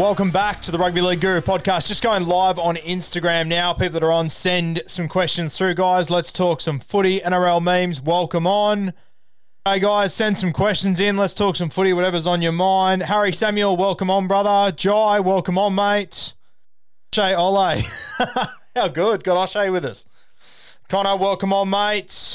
Welcome back to the Rugby League Guru podcast. Just going live on Instagram now. People that are on, send some questions through, guys. Let's talk some footy, NRL memes. Welcome on. Hey, guys, send some questions in. Let's talk some footy, whatever's on your mind. Harry Samuel, welcome on, brother. Jai, welcome on, mate. Shay Ole. How good. Got Oshay with us. Connor, welcome on, mate.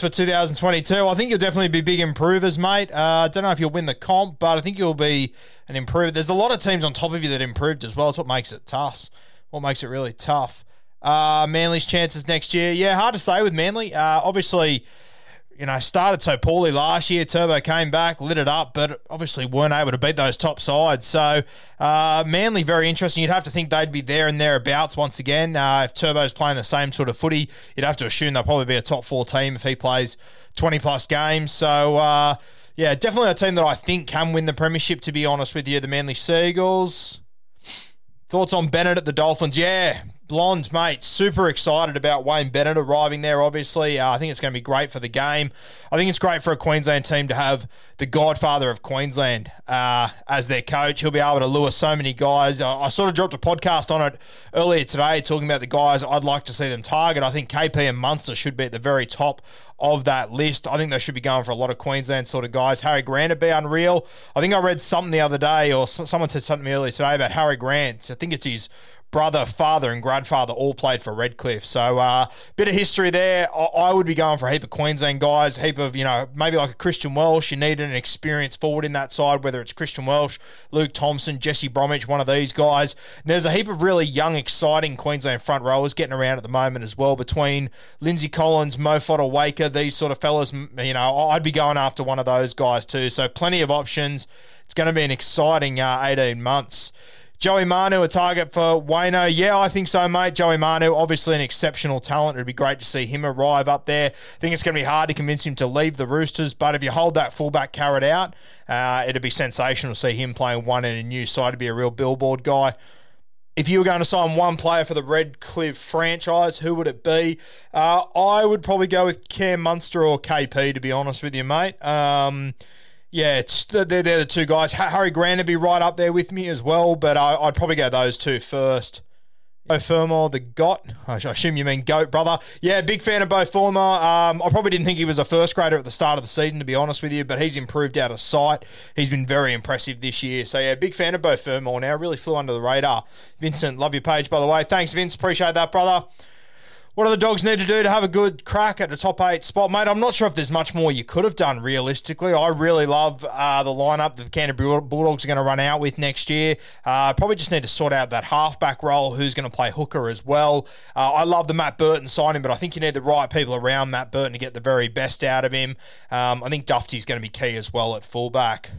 For 2022, I think you'll definitely be big improvers, mate. Uh, I don't know if you'll win the comp, but I think you'll be an improver. There's a lot of teams on top of you that improved as well. It's what makes it tough. What makes it really tough. Uh, Manly's chances next year, yeah, hard to say with Manly. Uh, obviously, you know, started so poorly last year. Turbo came back, lit it up, but obviously weren't able to beat those top sides. So, uh, Manly, very interesting. You'd have to think they'd be there and thereabouts once again. Uh, if Turbo's playing the same sort of footy, you'd have to assume they'll probably be a top four team if he plays 20 plus games. So, uh, yeah, definitely a team that I think can win the Premiership, to be honest with you. The Manly Sea Eagles. Thoughts on Bennett at the Dolphins? Yeah, Blonde, mate, super excited about Wayne Bennett arriving there, obviously. Uh, I think it's going to be great for the game. I think it's great for a Queensland team to have the godfather of Queensland uh, as their coach. He'll be able to lure so many guys. I, I sort of dropped a podcast on it earlier today talking about the guys I'd like to see them target. I think KP and Munster should be at the very top of that list. I think they should be going for a lot of Queensland sort of guys. Harry Grant would be unreal. I think I read something the other day, or someone said something earlier today about Harry Grant. I think it's his brother, father, and grandfather all played for Redcliffe. So, uh, bit of history there. I, I would be going for a heap of Queensland guys, a heap of, you know, maybe like a Christian Welch. You need an experienced forward in that side, whether it's Christian Welch, Luke Thompson, Jesse Bromwich, one of these guys. And there's a heap of really young, exciting Queensland front rowers getting around at the moment as well between Lindsay Collins, Moeaki Fotuaika, these sort of fellas. You know, I'd be going after one of those guys too. So, plenty of options. It's going to be an exciting uh, 18 months. Joey Manu, a target for Wayno. Yeah, I think so, mate. Joey Manu, obviously an exceptional talent. It'd be great to see him arrive up there. I think it's going to be hard to convince him to leave the Roosters, but if you hold that fullback carrot out, uh, it'd be sensational to see him playing one in a new side to be a real billboard guy. If you were going to sign one player for the Redcliffe franchise, who would it be? Uh, I would probably go with Cam Munster or KP, to be honest with you, mate. Um, yeah, it's they're, they're the two guys. Harry Grant would be right up there with me as well, but I, would probably go those two first. Bo the GOT. I assume you mean GOAT, brother. Yeah, big fan of Bo. Um, I probably didn't think he was a first grader at the start of the season, to be honest with you, but he's improved out of sight. He's been very impressive this year. So, yeah, big fan of Bo now. Really flew under the radar. Vincent, love your page, by the way. Thanks, Vince. Appreciate that, brother. What do the dogs need to do to have a good crack at a top eight spot, mate? I'm not sure if there's much more you could have done realistically. I really love uh, the lineup that the Canterbury Bulldogs are going to run out with next year. Uh, probably just need to sort out that halfback role, who's going to play hooker as well. Uh, I love the Matt Burton signing, but I think you need the right people around Matt Burton to get the very best out of him. Um, I think Dufty's going to be key as well at fullback.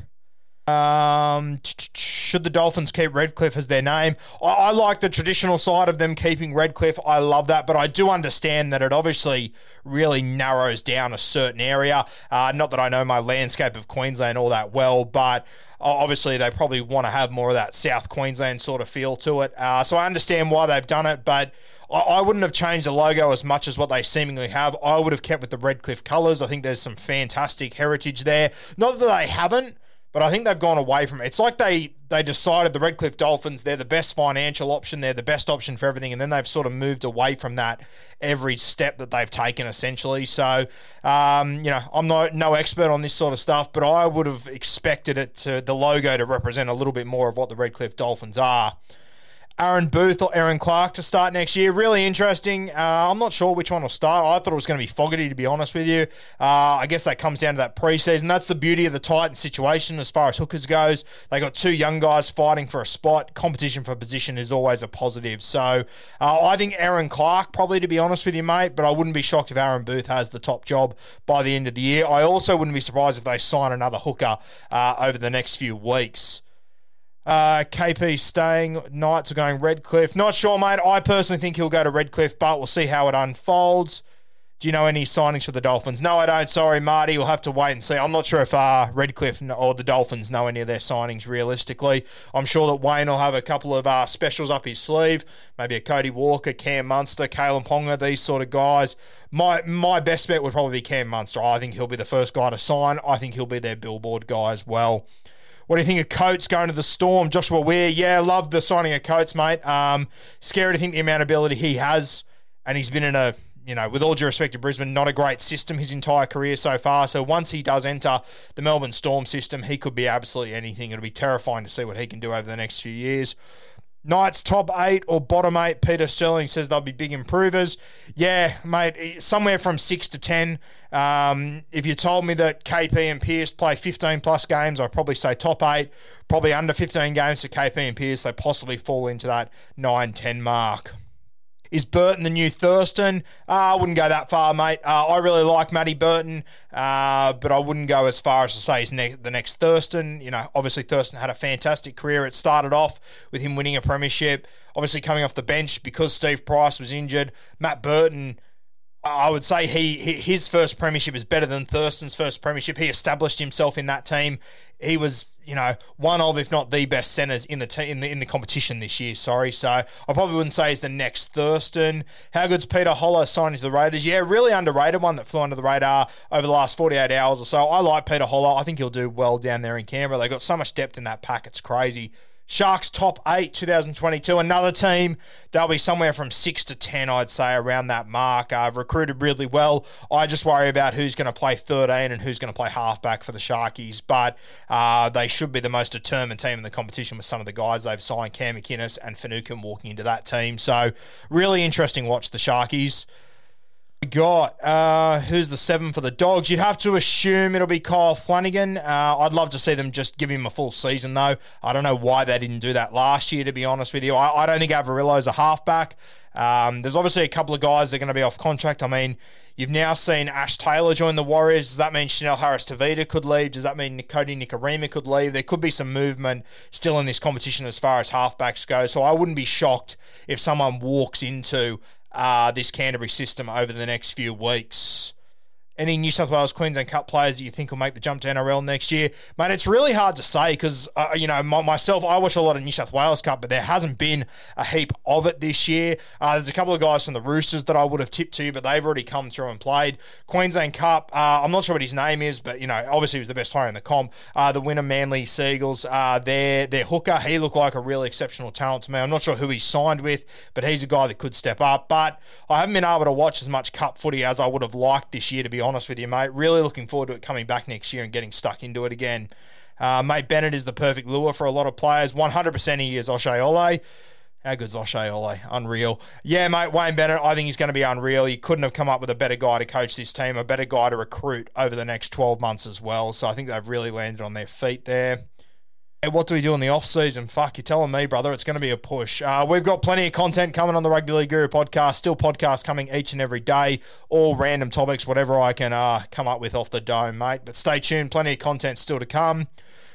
Um, should the Dolphins keep Redcliffe as their name? I, I, like the traditional side of them keeping Redcliffe. I love that, but I do understand that it obviously really narrows down a certain area. Uh, not that I know my landscape of Queensland all that well, but obviously they probably want to have more of that South Queensland sort of feel to it. Uh, so I understand why they've done it, but I, wouldn't have changed the logo as much as what they seemingly have. I would have kept with the Redcliffe colours. I think there's some fantastic heritage there. Not that they haven't, but I think they've gone away from it. It's like they they decided the Redcliffe Dolphins they're the best financial option, they're the best option for everything, and then they've sort of moved away from that every step that they've taken essentially. So, um, you know, I'm not no expert on this sort of stuff, but I would have expected it to the logo to represent a little bit more of what the Redcliffe Dolphins are. Aaron Booth or Aaron Clark to start next year. Really interesting. Uh, I'm not sure which one will start. I thought it was going to be Fogarty, to be honest with you. Uh, I guess that comes down to that preseason. That's the beauty of the Titan situation as far as hookers goes. They got two young guys fighting for a spot. Competition for position is always a positive. So uh, I think Aaron Clark, probably, to be honest with you, mate, but I wouldn't be shocked if Aaron Booth has the top job by the end of the year. I also wouldn't be surprised if they sign another hooker uh, over the next few weeks. Uh, KP staying. Knights are going Redcliffe. Not sure, mate. I personally think he'll go to Redcliffe, but we'll see how it unfolds. Do you know any signings for the Dolphins? No, I don't. Sorry, Marty. We'll have to wait and see. I'm not sure if uh, Redcliffe or the Dolphins know any of their signings realistically. I'm sure that Wayne will have a couple of uh, specials up his sleeve. Maybe a Cody Walker, Cam Munster, Kalyn Ponga, these sort of guys. My my best bet would probably be Cam Munster. I think he'll be the first guy to sign. I think he'll be their billboard guy as well. What do you think of Coates going to the Storm? Joshua Weir, yeah, love the signing of Coates, mate. Um, scary to think the amount of ability he has, and he's been in a you know, with all due respect to Brisbane, not a great system his entire career so far. So once he does enter the Melbourne Storm system, he could be absolutely anything. It'll be terrifying to see what he can do over the next few years. Knights top eight or bottom eight. Peter Sterling says they'll be big improvers. Yeah, mate, somewhere from six to ten. Um, if you told me that KP and Pierce play 15 plus games, I'd probably say top eight. Probably under 15 games for KP and Pierce, they possibly fall into that 9 10 mark. Is Burton the new Thurston? Uh, I wouldn't go that far, mate. Uh, I really like Matty Burton, uh, but I wouldn't go as far as to say he's ne- the next Thurston. You know, obviously Thurston had a fantastic career. It started off with him winning a premiership, obviously coming off the bench because Steve Price was injured. Matt Burton. I would say he, his first premiership is better than Thurston's first premiership. He established himself in that team. He was you know, one of, if not the best centers in the te- in the in the competition this year. Sorry, so I probably wouldn't say he's the next Thurston. How good's Peter Hola signing to the Raiders? Yeah, really underrated one that flew under the radar over the last 48 hours or so. I like Peter Hola. I think he'll do well down there in Canberra. They've got so much depth in that pack. It's crazy. Sharks top eight 2022. Another team, they'll be somewhere from six to 10, I'd say, around that mark. I've recruited really well. I just worry about who's going to play 13 and who's going to play halfback for the Sharkies. But uh, they should be the most determined team in the competition with some of the guys they've signed, Cam McInnes and Finucane walking into that team. So, really interesting watch the Sharkies got uh, who's the seven for the dogs? You'd have to assume it'll be Kyle Flanagan. Uh, I'd love to see them just give him a full season, though. I don't know why they didn't do that last year, to be honest with you. I, I don't think Averillo's a halfback. Um, there's obviously a couple of guys that are going to be off contract. I mean, you've now seen Ash Taylor join the Warriors. Does that mean Chanel Harris Tavita could leave? Does that mean Kodi Nikorima could leave? There could be some movement still in this competition as far as halfbacks go. So I wouldn't be shocked if someone walks into uh, this Canterbury system over the next few weeks any New South Wales Queensland Cup players that you think will make the jump to NRL next year, mate? It's really hard to say because uh, you know my, myself, I watch a lot of New South Wales Cup, but there hasn't been a heap of it this year. Uh, there's a couple of guys from the Roosters that I would have tipped to, but they've already come through and played Queensland Cup. Uh, I'm not sure what his name is, but you know, obviously he was the best player in the comp. Uh, the winner, Manly Sea Eagles, uh, their their hooker, he looked like a really exceptional talent to me. I'm not sure who he signed with, but he's a guy that could step up. But I haven't been able to watch as much Cup footy as I would have liked this year, to be honest with you, mate. Really looking forward to it coming back next year and getting stuck into it again. Uh, mate Bennett is the perfect lure for a lot of players. 100% he is O'Shea Ole. How good's O'Shea Ole? Unreal. Yeah, mate, Wayne Bennett, I think he's going to be unreal. You couldn't have come up with a better guy to coach this team, a better guy to recruit over the next 12 months as well. So I think they've really landed on their feet there. What do we do in the off season? Fuck, you're telling me, brother. It's going to be a push. Uh, we've got plenty of content coming on the Rugby League Guru podcast. Still podcasts coming each and every day. All random topics, whatever I can uh, come up with off the dome, mate. But stay tuned. Plenty of content still to come.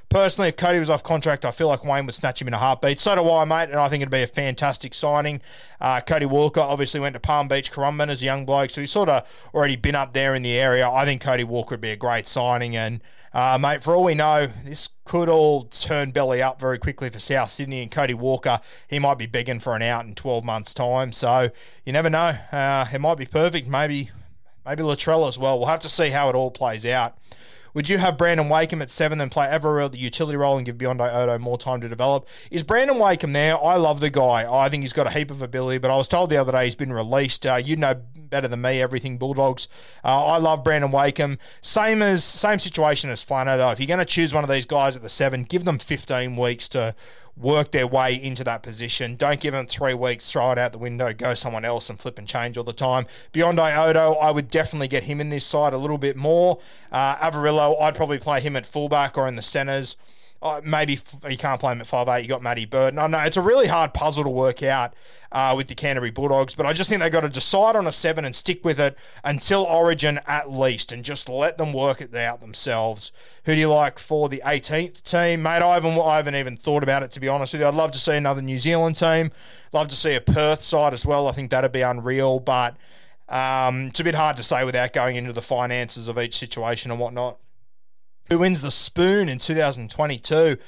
Personally, if Cody was off contract, I feel like Wayne would snatch him in a heartbeat. So do I, mate, and I think it'd be a fantastic signing. Uh, Cody Walker obviously went to Palm Beach, Currumbin as a young bloke, so he's sort of already been up there in the area. I think Cody Walker would be a great signing, and uh, mate, for all we know, this could all turn belly up very quickly for South Sydney and Cody Walker. He might be begging for an out in 12 months' time, so you never know. Uh, it might be perfect. Maybe, maybe Latrell as well. We'll have to see how it all plays out. Would you have Brandon Wakeham at seven and play Averillo the utility role and give Biondi Odo more time to develop? Is Brandon Wakeham there? I love the guy. I think he's got a heap of ability, but I was told the other day he's been released. Uh, you know better than me, everything Bulldogs. Uh, I love Brandon Wakeham. Same as same situation as Flano though. If you're going to choose one of these guys at the seven, give them 15 weeks to work their way into that position. Don't give them three weeks, throw it out the window, go someone else and flip and change all the time. Biondi Odo, I would definitely get him in this side a little bit more. Uh, Averillo, I'd probably play him at fullback or in the centres. Uh, maybe f- you can't play him at five eight. You got Matty Burton. I know it's a really hard puzzle to work out uh, with the Canterbury Bulldogs, but I just think they've got to decide on a seven and stick with it until Origin at least, and just let them work it out themselves. Who do you like for the 18th team, mate? I haven't, I haven't even thought about it to be honest with you. I'd love to see another New Zealand team. Love to see a Perth side as well. I think that'd be unreal, but. Um, it's a bit hard to say without going into the finances of each situation and whatnot who wins the spoon in 2022.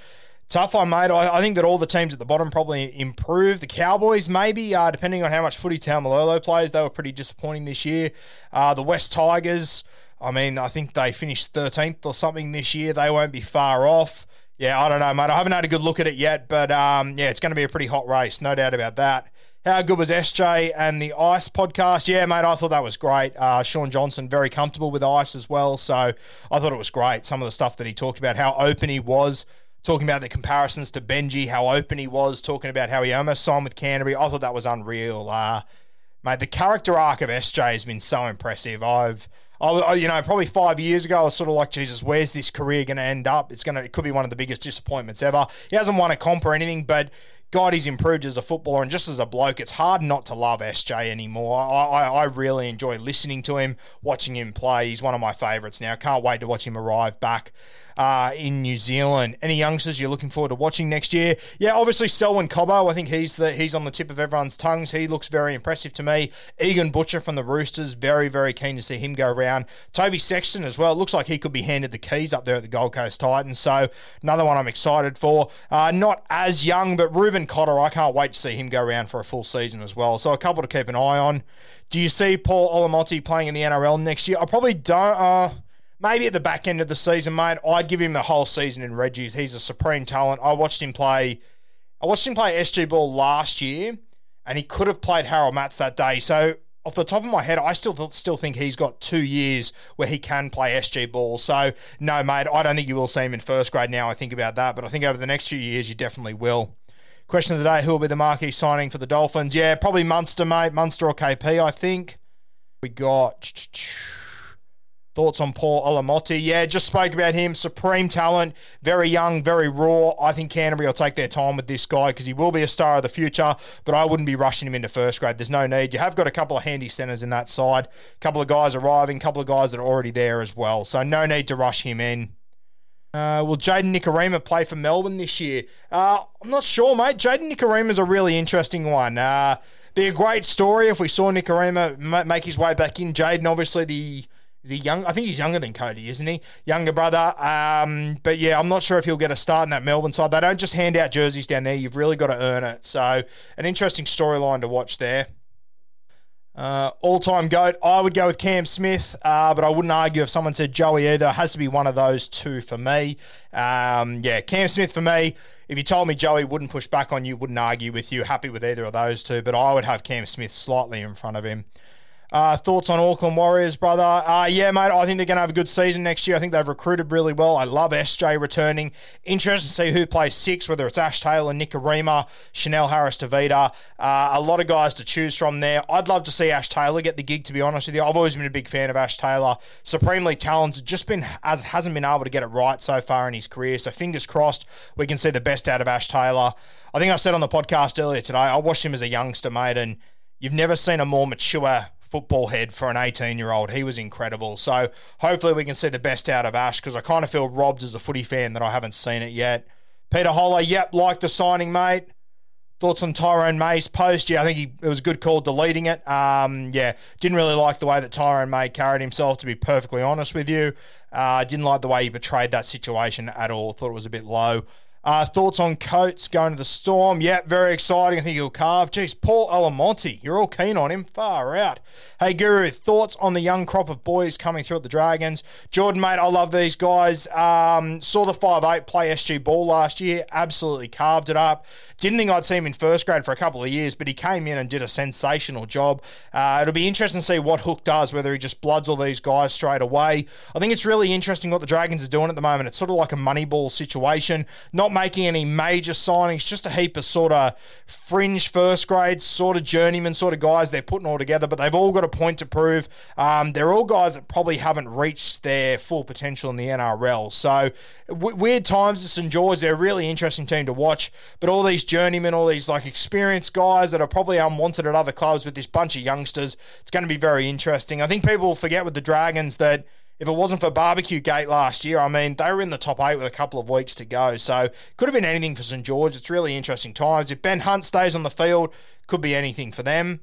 Tough one, mate. I, I, think that all the teams at the bottom probably improve. The Cowboys, maybe, uh, depending on how much footy Taumalolo plays, they were pretty disappointing this year. Uh, the West Tigers, I mean, I think they finished 13th or something this year. They won't be far off. Yeah, I don't know, mate. I haven't had a good look at it yet, but um, yeah, it's going to be a pretty hot race, no doubt about that. How good was SJ and the Ice podcast? Yeah, mate, I thought that was great. Uh, Shaun Johnson, very comfortable with Ice as well. So I thought it was great. Some of the stuff that he talked about, how open he was, talking about the comparisons to Benji, how open he was, talking about how he almost signed with Canterbury. I thought that was unreal. Uh, mate, the character arc of SJ has been so impressive. I've. I, you know, probably five years ago, I was sort of like, Jesus, where's this career going to end up? It's going to, it could be one of the biggest disappointments ever. He hasn't won a comp or anything, but God, he's improved as a footballer and just as a bloke. It's hard not to love SJ anymore. I, I, I really enjoy listening to him, watching him play. He's one of my favourites now. Can't wait to watch him arrive back uh, in New Zealand. Any youngsters you're looking forward to watching next year? Yeah, obviously Selwyn Cobbo. I think he's the he's on the tip of everyone's tongues. He looks very impressive to me. Egan Butcher from the Roosters, very very keen to see him go around. Toby Sexton as well. looks like he could be handed the keys up there at the Gold Coast Titans. So another one I'm excited for. Uh, not as young, but Reuben Cotter. I can't wait to see him go around for a full season as well. So a couple to keep an eye on. Do you see Paul Alamoti playing in the NRL next year? I probably don't. Uh, maybe at the back end of the season, mate, I'd give him the whole season in Reggie's. He's a supreme talent. I watched him play. I watched him play SG ball last year, and he could have played Harold Matts that day. So off the top of my head, I still still think he's got two years where he can play SG ball. So no, mate, I don't think you will see him in first grade now. I think about that, but I think over the next few years you definitely will. Question of the day: Who will be the marquee signing for the Dolphins? Yeah, probably Munster, mate. Munster or KP, I think. We got. Thoughts on Paul Alamoti? Yeah, just spoke about him. Supreme talent, very young, very raw. I think Canterbury will take their time with this guy because he will be a star of the future, but I wouldn't be rushing him into first grade. There's no need. You have got a couple of handy centres in that side, a couple of guys arriving, a couple of guys that are already there as well. So no need to rush him in. Uh, will Jayden Nikorima play for Melbourne this year? Uh, I'm not sure, mate. Jayden Nikorima is a really interesting one. Uh, be a great story if we saw Nikorima make his way back in. Jayden, obviously the is he young? I think he's younger than Cody, isn't he? Younger brother. Um, but yeah, I'm not sure if he'll get a start in that Melbourne side. They don't just hand out jerseys down there. You've really got to earn it. So an interesting storyline to watch there. Uh, all-time goat, I would go with Cam Smith, uh, but I wouldn't argue if someone said Joey either. It has to be one of those two for me. Um, yeah, Cam Smith for me. If you told me Joey wouldn't push back on you, wouldn't argue with you. Happy with either of those two, but I would have Cam Smith slightly in front of him. Uh, thoughts on Auckland Warriors, brother? Uh, yeah, mate, I think they're going to have a good season next year. I think they've recruited really well. I love SJ returning. Interested to see who plays six, whether it's Ash Taylor, Nikorima, Chanel Harris Tavita. Uh, a lot of guys to choose from there. I'd love to see Ash Taylor get the gig, to be honest with you. I've always been a big fan of Ash Taylor. Supremely talented, just been as hasn't been able to get it right so far in his career. So fingers crossed we can see the best out of Ash Taylor. I think I said on the podcast earlier today, I watched him as a youngster, mate, and you've never seen a more mature football head for an 18 year old. He was incredible. So hopefully we can see the best out of Ash because I kind of feel robbed as a footy fan that I haven't seen it yet. Peter Hola, yep, like the signing, mate. Thoughts on Tyrone May's post? Yeah, I think he, it was a good call deleting it. Um, yeah, didn't really like the way that Tyrone May carried himself, to be perfectly honest with you. Uh, didn't like the way he portrayed that situation at all. Thought it was a bit low. Uh, thoughts on Coates going to the Storm? Yeah, very exciting. I think he'll carve. Jeez, Paul Alamoti, you're all keen on him. Far out. Hey, Guru, thoughts on the young crop of boys coming through at the Dragons? Jordan, mate, I love these guys. Um, saw the five eight play SG ball last year. Absolutely carved it up. Didn't think I'd see him in first grade for a couple of years, but he came in and did a sensational job. Uh, it'll be interesting to see what Hook does, whether he just bloods all these guys straight away. I think it's really interesting what the Dragons are doing at the moment. It's sort of like a money ball situation. Not making any major signings, just a heap of sort of fringe first grades, sort of journeyman sort of guys they're putting all together, but they've all got a point to prove. Um, they're all guys that probably haven't reached their full potential in the NRL. So w- weird times at St George. They're a really interesting team to watch, but all these journeymen, all these like experienced guys that are probably unwanted at other clubs with this bunch of youngsters, it's going to be very interesting. I think people forget with the Dragons that if it wasn't for Barbecue Gate last year, I mean, they were in the top eight with a couple of weeks to go. So could have been anything for St George. It's really interesting times. If Ben Hunt stays on the field, could be anything for them.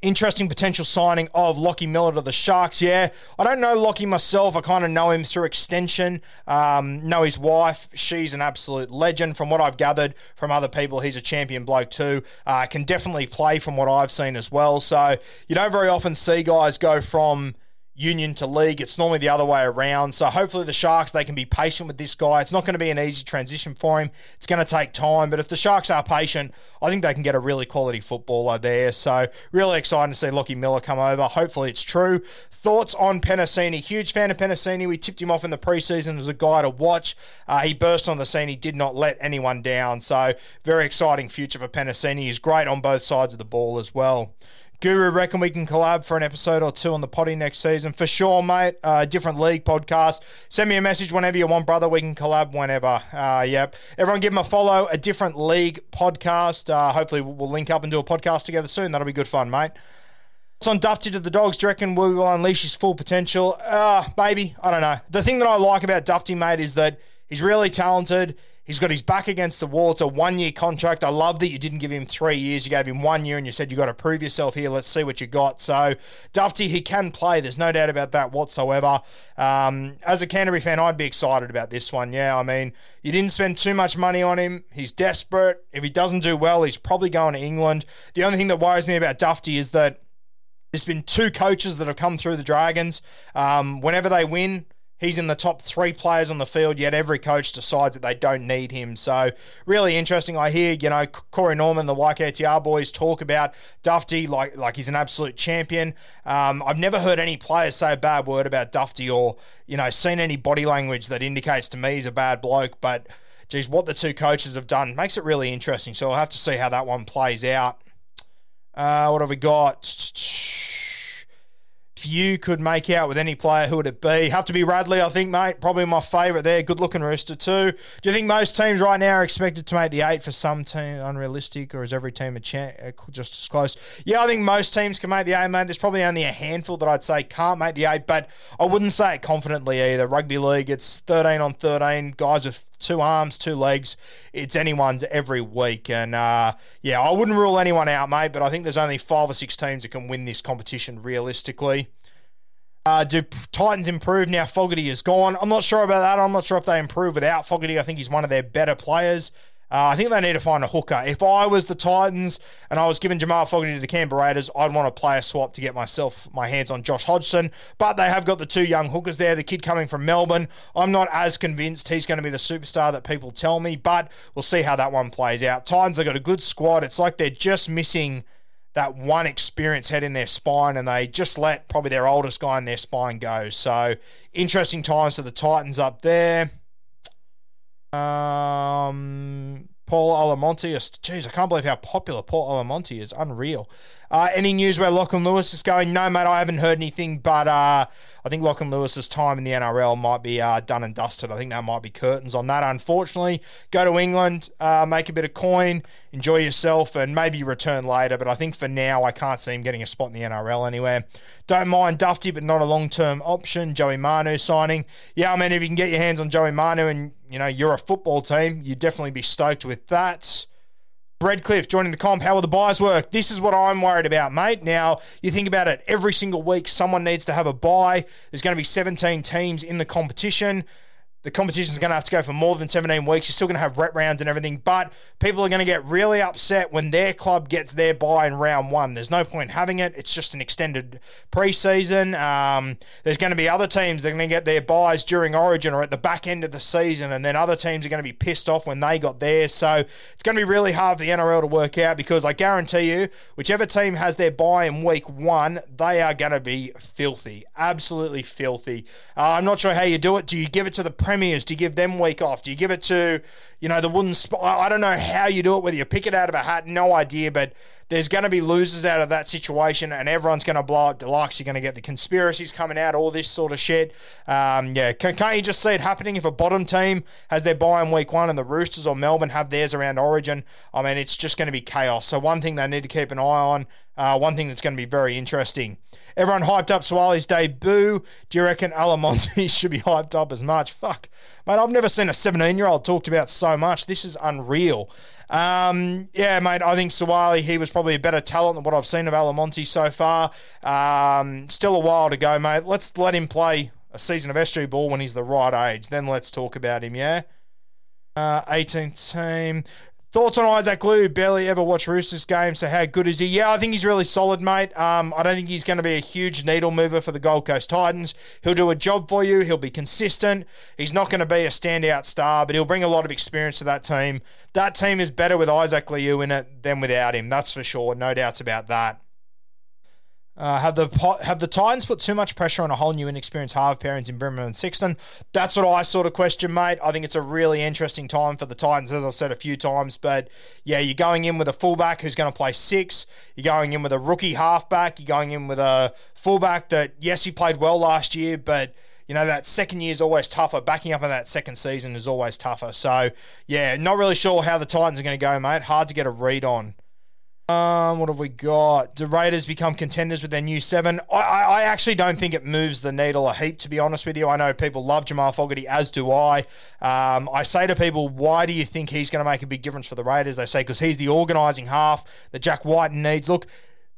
Interesting potential signing of Lockie Miller to the Sharks. Yeah, I don't know Lockie myself. I kind of know him through extension. Um, know his wife. She's an absolute legend. From what I've gathered from other people, he's a champion bloke too. Uh, can definitely play from what I've seen as well. So you don't very often see guys go from union to league. It's normally the other way around. So hopefully the Sharks they can be patient with this guy. It's not going to be an easy transition for him. It's going to take time, but if the Sharks are patient, I think they can get a really quality footballer there. So really excited to see Lockie Miller come over. Hopefully it's true. Thoughts on Penasini? Huge fan of Penasini. We tipped him off in the preseason as a guy to watch. Uh, he burst on the scene. He did not let anyone down. So very exciting future for Penasini. He's great on both sides of the ball as well. Guru, reckon we can collab for an episode or two on the potty next season? For sure, mate. Uh, different league podcast. Send me a message whenever you want, brother. We can collab whenever. Uh, yep. Everyone give him a follow. A different league podcast. Uh, hopefully, we'll link up and do a podcast together soon. That'll be good fun, mate. It's on Dufty to the Dogs. Do you reckon we will unleash his full potential? Uh, maybe. I don't know. The thing that I like about Dufty, mate, is that he's really talented. He's got his back against the wall. It's a one year contract. I love that you didn't give him three years. You gave him one year and you said you got to prove yourself here. Let's see what you got. So, Dufty, he can play. There's no doubt about that whatsoever. Um, as a Canterbury fan, I'd be excited about this one. Yeah, I mean, you didn't spend too much money on him. He's desperate. If he doesn't do well, he's probably going to England. The only thing that worries me about Dufty is that there's been two coaches that have come through the Dragons. Um, whenever they win, He's in the top three players on the field, yet every coach decides that they don't need him. So, really interesting. I hear, you know, Corey Norman, the YKTR boys, talk about Dufty like, like he's an absolute champion. Um, I've never heard any players say a bad word about Dufty or, you know, seen any body language that indicates to me he's a bad bloke. But, geez, what the two coaches have done makes it really interesting. So, I'll have to see how that one plays out. Uh, what have we got? If you could make out with any player, who would it be? Have to be Radley, I think, mate. Probably my favourite there. Good looking rooster, too. Do you think most teams right now are expected to make the eight for some team unrealistic, or is every team a chance, uh, just as close? Yeah, I think most teams can make the eight, mate. There's probably only a handful that I'd say can't make the eight, but I wouldn't say it confidently either. Rugby league, it's 13 on 13, guys with two arms, two legs. It's anyone's every week. And uh, yeah, I wouldn't rule anyone out, mate, but I think there's only five or six teams that can win this competition realistically. Uh, do Titans improve now? Fogarty is gone. I'm not sure about that. I'm not sure if they improve without Fogarty. I think he's one of their better players. Uh, I think they need to find a hooker. If I was the Titans and I was giving Jamal Fogarty to the Canberra Raiders, I'd want to play a swap to get myself my hands on Josh Hodgson. But they have got the two young hookers there. The kid coming from Melbourne. I'm not as convinced he's going to be the superstar that people tell me, but we'll see how that one plays out. Titans, they've got a good squad. It's like they're just missing that one experienced head in their spine, and they just let probably their oldest guy in their spine go. So interesting times for the Titans up there. Um, Paul Alamoti. Jeez, I can't believe how popular Paul Alamoti is. Unreal. Uh, any news where Lachlan Lewis is going? No, mate, I haven't heard anything, but uh, I think Lachlan Lewis's time in the NRL might be uh, done and dusted. I think that might be curtains on that, unfortunately. Go to England, uh, make a bit of coin, enjoy yourself, and maybe return later. But I think for now, I can't see him getting a spot in the NRL anywhere. Don't mind Dufty, but not a long term option. Joey Manu signing. Yeah, I mean, if you can get your hands on Joey Manu and, you know, you're a football team, you'd definitely be stoked with that. Redcliffe joining the comp. How will the byes work? This is what I'm worried about, mate. Now, you think about it, every single week someone needs to have a bye. There's going to be 17 teams in the competition the competition is going to have to go for more than 17 weeks. You're still going to have rep rounds and everything, but people are going to get really upset when their club gets their bye in round one. There's no point having it. It's just an extended preseason. Um, there's going to be other teams that are going to get their byes during Origin or at the back end of the season, and then other teams are going to be pissed off when they got theirs. So it's going to be really hard for the NRL to work out because I guarantee you, whichever team has their bye in week one, they are going to be filthy, absolutely filthy. Uh, I'm not sure how you do it. Do you give it to the? Premiers? Do you give them week off? Do you give it to, you know, the wooden spot? I don't know how you do it, whether you pick it out of a hat, no idea, but there's going to be losers out of that situation, and everyone's going to blow up deluxe. You're going to get the conspiracies coming out, all this sort of shit. Um, yeah, can, not you just see it happening if a bottom team has their bye in week one and the Roosters or Melbourne have theirs around Origin? I mean, it's just going to be chaos. So one thing they need to keep an eye on. Uh, one thing that's going to be very interesting. Everyone hyped up Suaalii's debut. Do you reckon Alamoti should be hyped up as much? Fuck. Mate, I've never seen a 17 year old talked about so much. This is unreal. Um, yeah, mate, I think Suaalii, he was probably a better talent than what I've seen of Alamoti so far. Um, still a while to go, mate. Let's let him play a season of SG ball when he's the right age. Then let's talk about him, yeah? Uh, 18th team. Thoughts on Isaac Liu? Barely ever watch Roosters games, so how good is he? Yeah, I think he's really solid, mate. Um, I don't think he's going to be a huge needle mover for the Gold Coast Titans. He'll do a job for you. He'll be consistent. He's not going to be a standout star, but he'll bring a lot of experience to that team. That team is better with Isaac Liu in it than without him. That's for sure. No doubts about that. Uh, have the have the Titans put too much pressure on a whole new inexperienced half pairings in Brimson and Sexton? That's what I sort of question, mate. I think it's a really interesting time for the Titans, as I've said a few times. But yeah, you're going in with a fullback who's going to play six. You're going in with a rookie halfback. You're going in with a fullback that yes, he played well last year, but you know, that second year is always tougher. Backing up in that second season is always tougher. So, yeah, not really sure how the Titans are going to go, mate. Hard to get a read on. Um, what have we got? Do Raiders become contenders with their new seven? I, I, actually don't think it moves the needle a heap, to be honest with you. I know people love Jamal Fogarty, as do I. Um, I say to people, why do you think he's going to make a big difference for the Raiders? They say because he's the organising half that Jack Wighton needs. Look,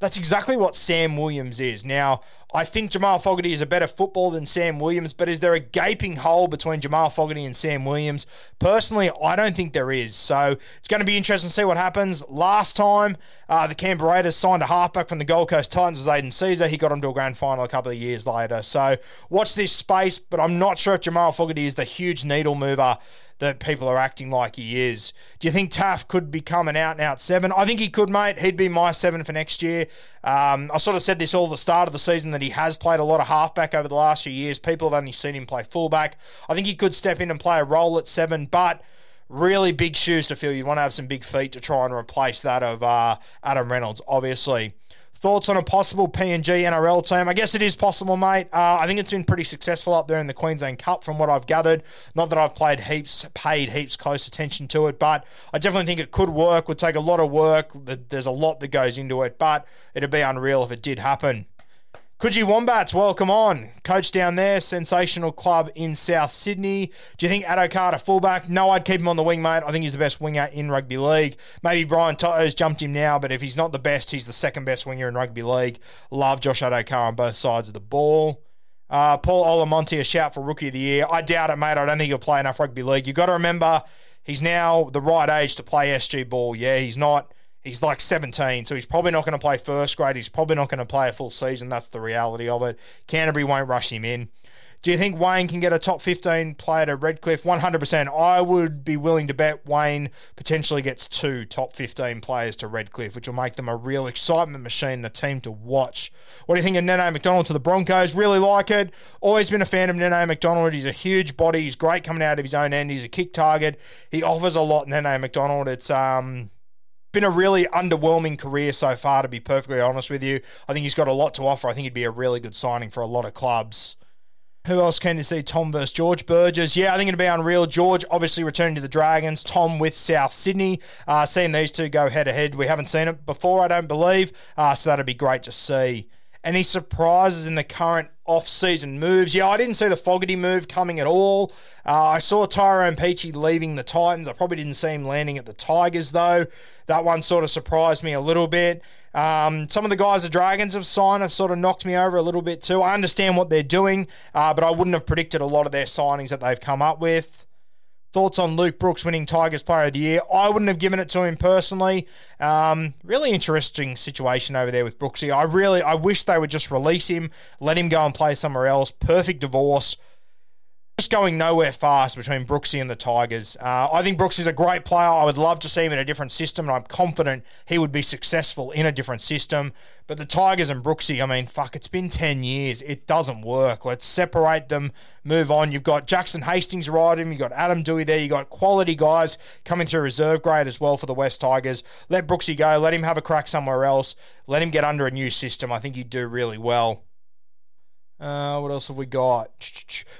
that's exactly what Sam Williams is. Now, I think Jamal Fogarty is a better footballer than Sam Williams, but is there a gaping hole between Jamal Fogarty and Sam Williams? Personally, I don't think there is. So it's going to be interesting to see what happens. Last time, uh, the Canberra Raiders signed a halfback from the Gold Coast Titans was Aidan Sezer. He got him to a grand final a couple of years later. So watch this space, but I'm not sure if Jamal Fogarty is the huge needle mover that people are acting like he is. Do you think Taaffe could become an out and out seven? I think he could, mate. He'd be my seven for next year. Um, I sort of said this all the start of the season that he has played a lot of halfback over the last few years. People have only seen him play fullback. I think he could step in and play a role at seven, but really big shoes to fill. You'd want to have some big feet to try and replace that of uh, Adam Reynolds, obviously. Thoughts on a possible PNG NRL team? I guess it is possible, mate. Uh, I think it's been pretty successful up there in the Queensland Cup, from what I've gathered. Not that I've played heaps, paid heaps close attention to it, but I definitely think it could work. Would take a lot of work. There's a lot that goes into it, but it'd be unreal if it did happen. Coogee Wombats, welcome on. Coach down there, sensational club in South Sydney. Do you think Addo Carter fullback? No, I'd keep him on the wing, mate. I think he's the best winger in rugby league. Maybe Brian To'o's jumped him now, but if he's not the best, he's the second best winger in rugby league. Love Josh Addo-Carr on both sides of the ball. Uh, Paul Alamoti, a shout for Rookie of the Year. I doubt it, mate. I don't think he'll play enough rugby league. You've got to remember, he's now the right age to play SG ball. Yeah, he's not He's like 17, so he's probably not going to play first grade. He's probably not going to play a full season. That's the reality of it. Canterbury won't rush him in. Do you think Wayne can get a top 15 player to Redcliffe? 100%. I would be willing to bet Wayne potentially gets two top 15 players to Redcliffe, which will make them a real excitement machine, and a team to watch. What do you think of Nene McDonald to the Broncos? Really like it. Always been a fan of Nene McDonald. He's a huge body. He's great coming out of his own end. He's a kick target. He offers a lot, Nene McDonald. It's um been a really underwhelming career so far, to be perfectly honest with you. I think he's got a lot to offer. I think he'd be a really good signing for a lot of clubs. Who else can you see? Tom versus George Burgess. Yeah, I think it'd be unreal. George obviously returning to the Dragons. Tom with South Sydney. Uh, seeing these two go head to head. We haven't seen it before, I don't believe. Uh, so that'd be great to see. Any surprises in the current off-season moves? Yeah, I didn't see the Fogarty move coming at all. Uh, I saw Tyrone Peachey leaving the Titans. I probably didn't see him landing at the Tigers though. That one sort of surprised me a little bit. Um, some of the guys the Dragons have signed have sort of knocked me over a little bit too. I understand what they're doing, uh, but I wouldn't have predicted a lot of their signings that they've come up with. Thoughts on Luke Brooks winning Tigers Player of the Year? I wouldn't have given it to him personally. Um, really interesting situation over there with Brooksy. I really, I wish they would just release him, let him go and play somewhere else. Perfect divorce just going nowhere fast between Brooksy and the Tigers. Uh, I think Brooks is a great player. I would love to see him in a different system, and I'm confident he would be successful in a different system. But the Tigers and Brooksy, I mean, fuck, it's been 10 years. It doesn't work. Let's separate them, move on. You've got Jackson Hastings riding. You've got Adam Doueihi there. You've got quality guys coming through reserve grade as well for the West Tigers. Let Brooksy go. Let him have a crack somewhere else. Let him get under a new system. I think he'd do really well. Uh, what else have we got?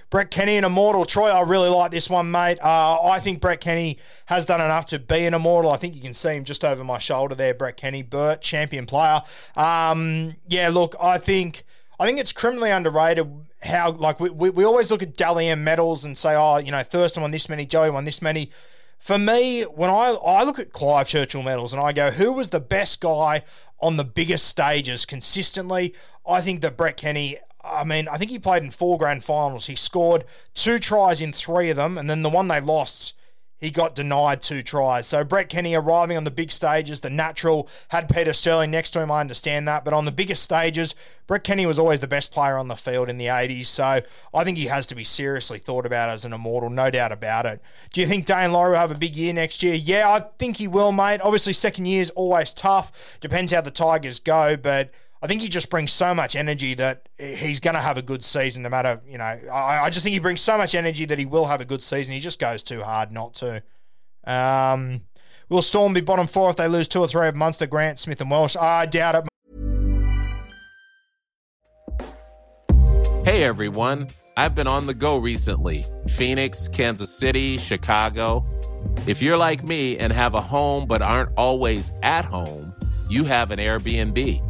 Brett Kenny and Immortal. Troy, I really like this one, mate. Uh, I think Brett Kenny has done enough to be an Immortal. I think you can see him just over my shoulder there, Brett Kenny. Burt, champion player. Um, yeah, look, I think I think it's criminally underrated how, like, we, we, we always look at Dally M medals and say, oh, you know, Thurston won this many, Joey won this many. For me, when I, I look at Clive Churchill medals and I go, who was the best guy on the biggest stages consistently? I think that Brett Kenny I mean, I think he played in four grand finals. He scored two tries in three of them, and then the one they lost, he got denied two tries. So Brett Kenny arriving on the big stages, the natural, had Peter Sterling next to him, I understand that. But on the biggest stages, Brett Kenny was always the best player on the field in the 80s. So I think he has to be seriously thought about as an immortal, no doubt about it. Do you think Daine Laurie will have a big year next year? Yeah, I think he will, mate. Obviously, second year is always tough. Depends how the Tigers go, but I think he just brings so much energy that he's going to have a good season no matter, you know, I, I, just think he brings so much energy that he will have a good season. He just goes too hard not to. Um, will Storm be bottom four if they lose two or three of Munster, Grant, Smith and Welch? I doubt it. Hey everyone, I've been on the go recently. Phoenix, Kansas City, Chicago. If you're like me and have a home but aren't always at home, you have an Airbnb.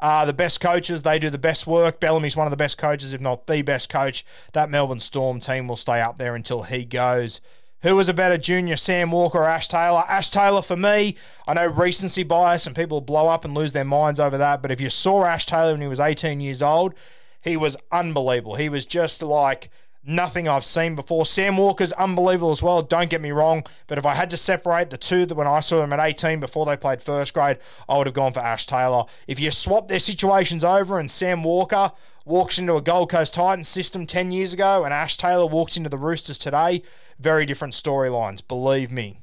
uh, the best coaches, they do the best work. Bellamy's one of the best coaches, if not the best coach. That Melbourne Storm team will stay up there until he goes. Who was a better junior, Sam Walker or Ash Taylor? Ash Taylor for me. I know recency bias and people blow up and lose their minds over that, but if you saw Ash Taylor when he was 18 years old, he was unbelievable. He was just like nothing I've seen before. Sam Walker's unbelievable as well, don't get me wrong. But if I had to separate the two that when I saw them at 18 before they played first grade, I would have gone for Ash Taylor. If you swap their situations over and Sam Walker walks into a Gold Coast Titans system 10 years ago and Ash Taylor walks into the Roosters today, very different storylines, believe me.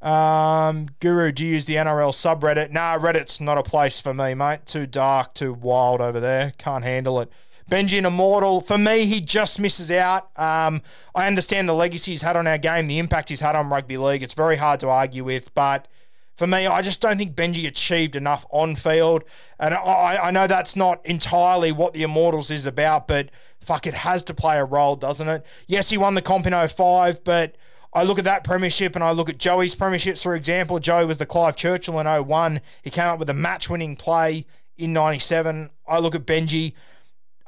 Um, Guru, do you use the NRL subreddit? Nah, Reddit's not a place for me, mate. Too dark, too wild over there. Can't handle it. Benji immortal. For me, he just misses out. Um, I understand the legacy he's had on our game, the impact he's had on rugby league. It's very hard to argue with, but for me, I just don't think Benji achieved enough on field. And I, I know that's not entirely what the Immortals is about, but fuck, it has to play a role, doesn't it? Yes, he won the comp in 05, but I look at that premiership and I look at Joey's premierships, for example. Joey was the Clive Churchill in 01. He came up with a match winning play in 97. I look at Benji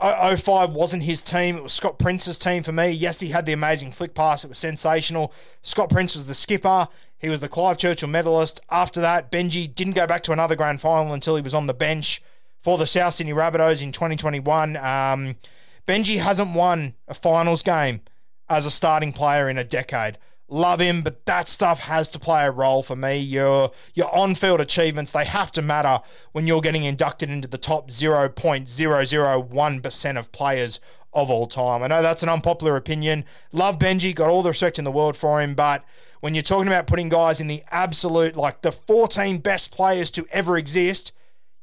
05 wasn't his team. It was Scott Prince's team for me. Yes, he had the amazing flick pass. It was sensational. Scott Prince was the skipper. He was the Clive Churchill medalist. After that, Benji didn't go back to another grand final until he was on the bench for the South Sydney Rabbitohs in 2021. Um, Benji hasn't won a finals game as a starting player in a decade. Love him, but that stuff has to play a role for me. Your your on-field achievements, they have to matter when you're getting inducted into the top 0.001% of players of all time. I know that's an unpopular opinion. Love Benji, got all the respect in the world for him, but when you're talking about putting guys in the absolute like the 14 best players to ever exist,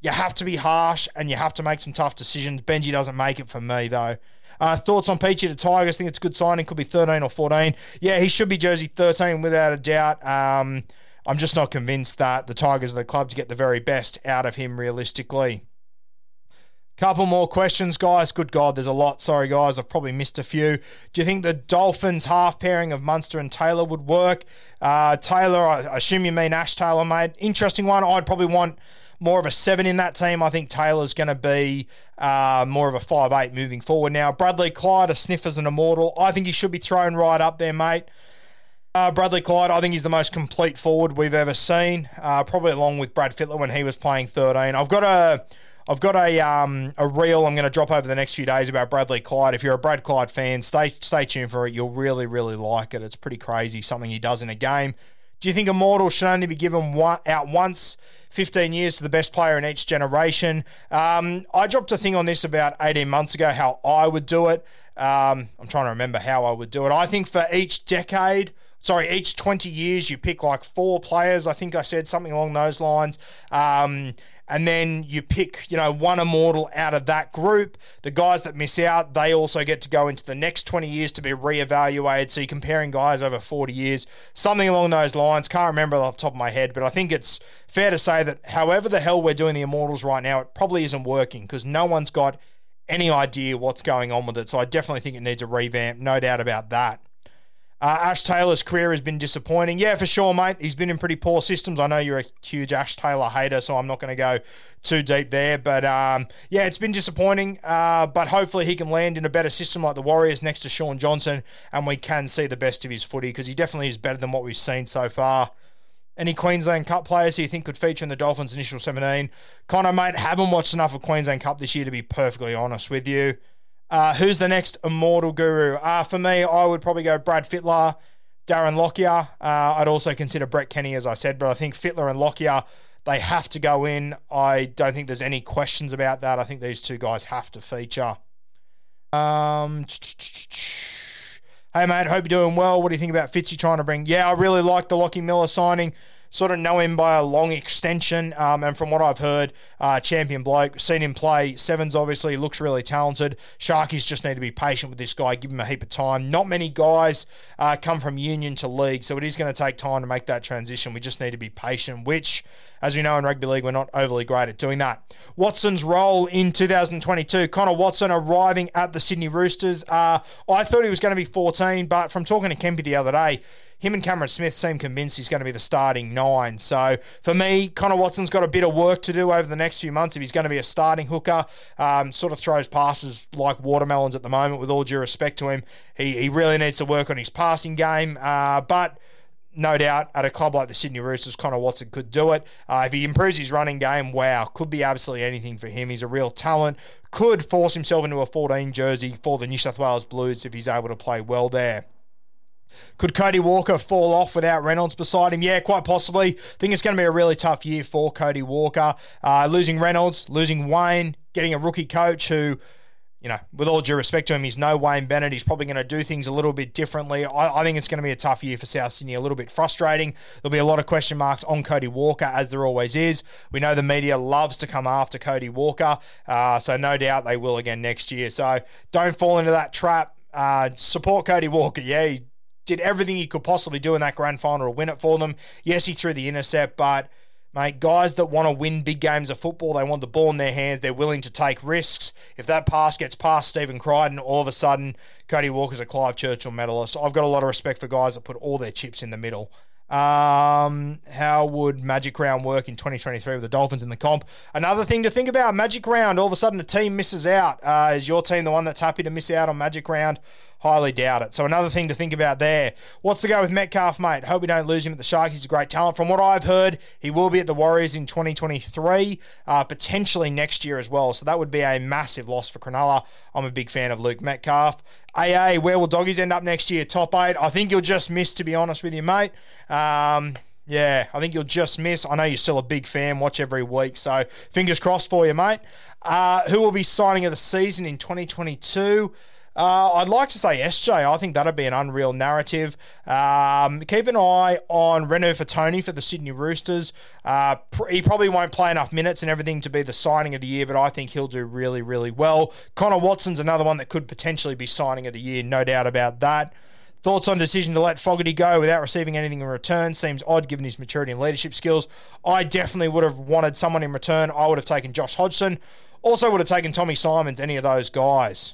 you have to be harsh and you have to make some tough decisions. Benji doesn't make it for me though. Uh, thoughts on Peachey to Tigers? Think it's a good signing. Could be 13 or 14. Yeah, he should be jersey 13 without a doubt. Um, I'm just not convinced that the Tigers are the club to get the very best out of him realistically. Couple more questions, guys. Good God, there's a lot. Sorry, guys, I've probably missed a few. Do you think the Dolphins half pairing of Munster and Taylor would work? Uh, Taylor, I assume you mean Ash Taylor, mate. Interesting one. I'd probably want more of a seven in that team. I think Taylor's going to be uh, more of a five eight moving forward. Now, Bradley Clyde, a sniff as an immortal. I think he should be thrown right up there, mate. Uh, Bradley Clyde, I think he's the most complete forward we've ever seen, uh, probably along with Brad Fittler when he was playing 13. I've got a. I've got a um, a reel I'm going to drop over the next few days about Bradley Clyde. If you're a Brad Clyde fan, stay stay tuned for it. You'll really really like it. It's pretty crazy something he does in a game. Do you think Immortal should only be given one, out once? 15 years to the best player in each generation. Um, I dropped a thing on this about 18 months ago, how I would do it. Um, I'm trying to remember how I would do it. I think for each decade, sorry, each 20 years, you pick like four players. I think I said something along those lines. Um, and then you pick, you know, one immortal out of that group. The guys that miss out, they also get to go into the next 20 years to be reevaluated. So you're comparing guys over 40 years, something along those lines. Can't remember off the top of my head, but I think it's fair to say that however the hell we're doing the immortals right now, it probably isn't working because no one's got any idea what's going on with it. So I definitely think it needs a revamp, no doubt about that. Uh, Ash Taylor's career has been disappointing. Yeah, for sure, mate. He's been in pretty poor systems. I know you're a huge Ash Taylor hater, so I'm not going to go too deep there. But um, yeah, it's been disappointing. Uh, but hopefully he can land in a better system like the Warriors next to Shaun Johnson, and we can see the best of his footy because he definitely is better than what we've seen so far. Any Queensland Cup players who you think could feature in the Dolphins' initial 17? Connor, mate, haven't watched enough of Queensland Cup this year to be perfectly honest with you. Uh, who's the next immortal guru? Uh, for me, I would probably go Brad Fittler, Darren Lockyer. Uh, I'd also consider Brett Kenny, as I said, but I think Fittler and Lockyer, they have to go in. I don't think there's any questions about that. I think these two guys have to feature. Um, hey, mate, hope you're doing well. What do you think about Fitzy trying to bring? Yeah, I really like the Lockie Miller signing sort of know him by a long extension. Um, and from what I've heard, uh, champion bloke, seen him play sevens, obviously, looks really talented. Sharkies just need to be patient with this guy, give him a heap of time. Not many guys uh, come from union to league, so it is going to take time to make that transition. We just need to be patient, which, as we know in rugby league, we're not overly great at doing that. Watson's role in 2022, Connor Watson arriving at the Sydney Roosters. Uh, I thought he was going to be 14, but from talking to Kempy the other day, him and Cameron Smith seem convinced he's going to be the starting nine. So for me, Connor Watson's got a bit of work to do over the next few months if he's going to be a starting hooker. Um, sort of throws passes like watermelons at the moment, with all due respect to him. He, he really needs to work on his passing game. Uh, but no doubt at a club like the Sydney Roosters, Connor Watson could do it. Uh, if he improves his running game, wow, could be absolutely anything for him. He's a real talent. Could force himself into a 14 jersey for the New South Wales Blues if he's able to play well there. Could Cody Walker fall off without Reynolds beside him? Yeah, quite possibly. I think it's going to be a really tough year for Cody Walker. Uh, losing Reynolds, losing Wayne, getting a rookie coach who, you know, with all due respect to him, he's no Wayne Bennett. He's probably going to do things a little bit differently. I, I, think it's going to be a tough year for South Sydney, a little bit frustrating. There'll be a lot of question marks on Cody Walker, as there always is. We know the media loves to come after Cody Walker, uh, so no doubt they will again next year. So don't fall into that trap. Uh, support Cody Walker. Yeah, he did everything he could possibly do in that grand final to win it for them. Yes, he threw the intercept, but mate, guys that want to win big games of football, they want the ball in their hands. They're willing to take risks. If that pass gets past Stephen Crichton, all of a sudden Cody Walker's a Clive Churchill medalist. I've got a lot of respect for guys that put all their chips in the middle. Um, how would Magic Round work in 2023 with the Dolphins in the comp? Another thing to think about Magic Round, all of a sudden a team misses out. Uh, is your team the one that's happy to miss out on Magic Round? Highly doubt it. So another thing to think about there. What's the go with Metcalf, mate? Hope we don't lose him at the Sharks. He's a great talent. From what I've heard, he will be at the Warriors in 2023, uh, potentially next year as well. So that would be a massive loss for Cronulla. I'm a big fan of Luke Metcalf. AA, where will doggies end up next year? Top eight. I think you'll just miss, to be honest with you, mate. Um, yeah, I think you'll just miss. I know you're still a big fan, watch every week, so fingers crossed for you, mate. Uh, who will be signing of the season in 2022? Uh, I'd like to say SJ. I think that'd be an unreal narrative. Um, keep an eye on Renu for Tony for the Sydney Roosters. Uh, pr- he probably won't play enough minutes and everything to be the signing of the year, but I think he'll do really, really well. Connor Watson's another one that could potentially be signing of the year, no doubt about that. Thoughts on decision to let Fogarty go without receiving anything in return seems odd given his maturity and leadership skills. I definitely would have wanted someone in return. I would have taken Josh Hodgson. Also would have taken Tommy Simons, any of those guys.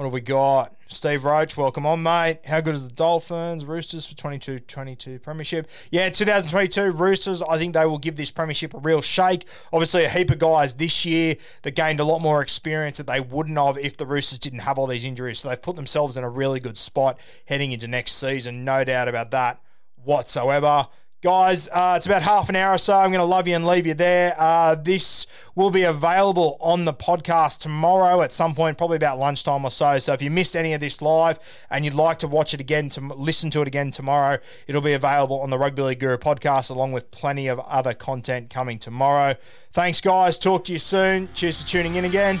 What have we got? Steve Roach, welcome on, mate. How good is the Dolphins? Roosters for 22 22 Premiership. Yeah, 2022 Roosters, I think they will give this Premiership a real shake. Obviously, a heap of guys this year that gained a lot more experience that they wouldn't have if the Roosters didn't have all these injuries. So they've put themselves in a really good spot heading into next season. No doubt about that whatsoever. Guys, uh, it's about half an hour or so. I'm going to love you and leave you there. Uh, this will be available on the podcast tomorrow at some point, probably about lunchtime or so. So if you missed any of this live and you'd like to watch it again, to listen to it again tomorrow, it'll be available on the Rugby League Guru podcast along with plenty of other content coming tomorrow. Thanks, guys. Talk to you soon. Cheers for tuning in again.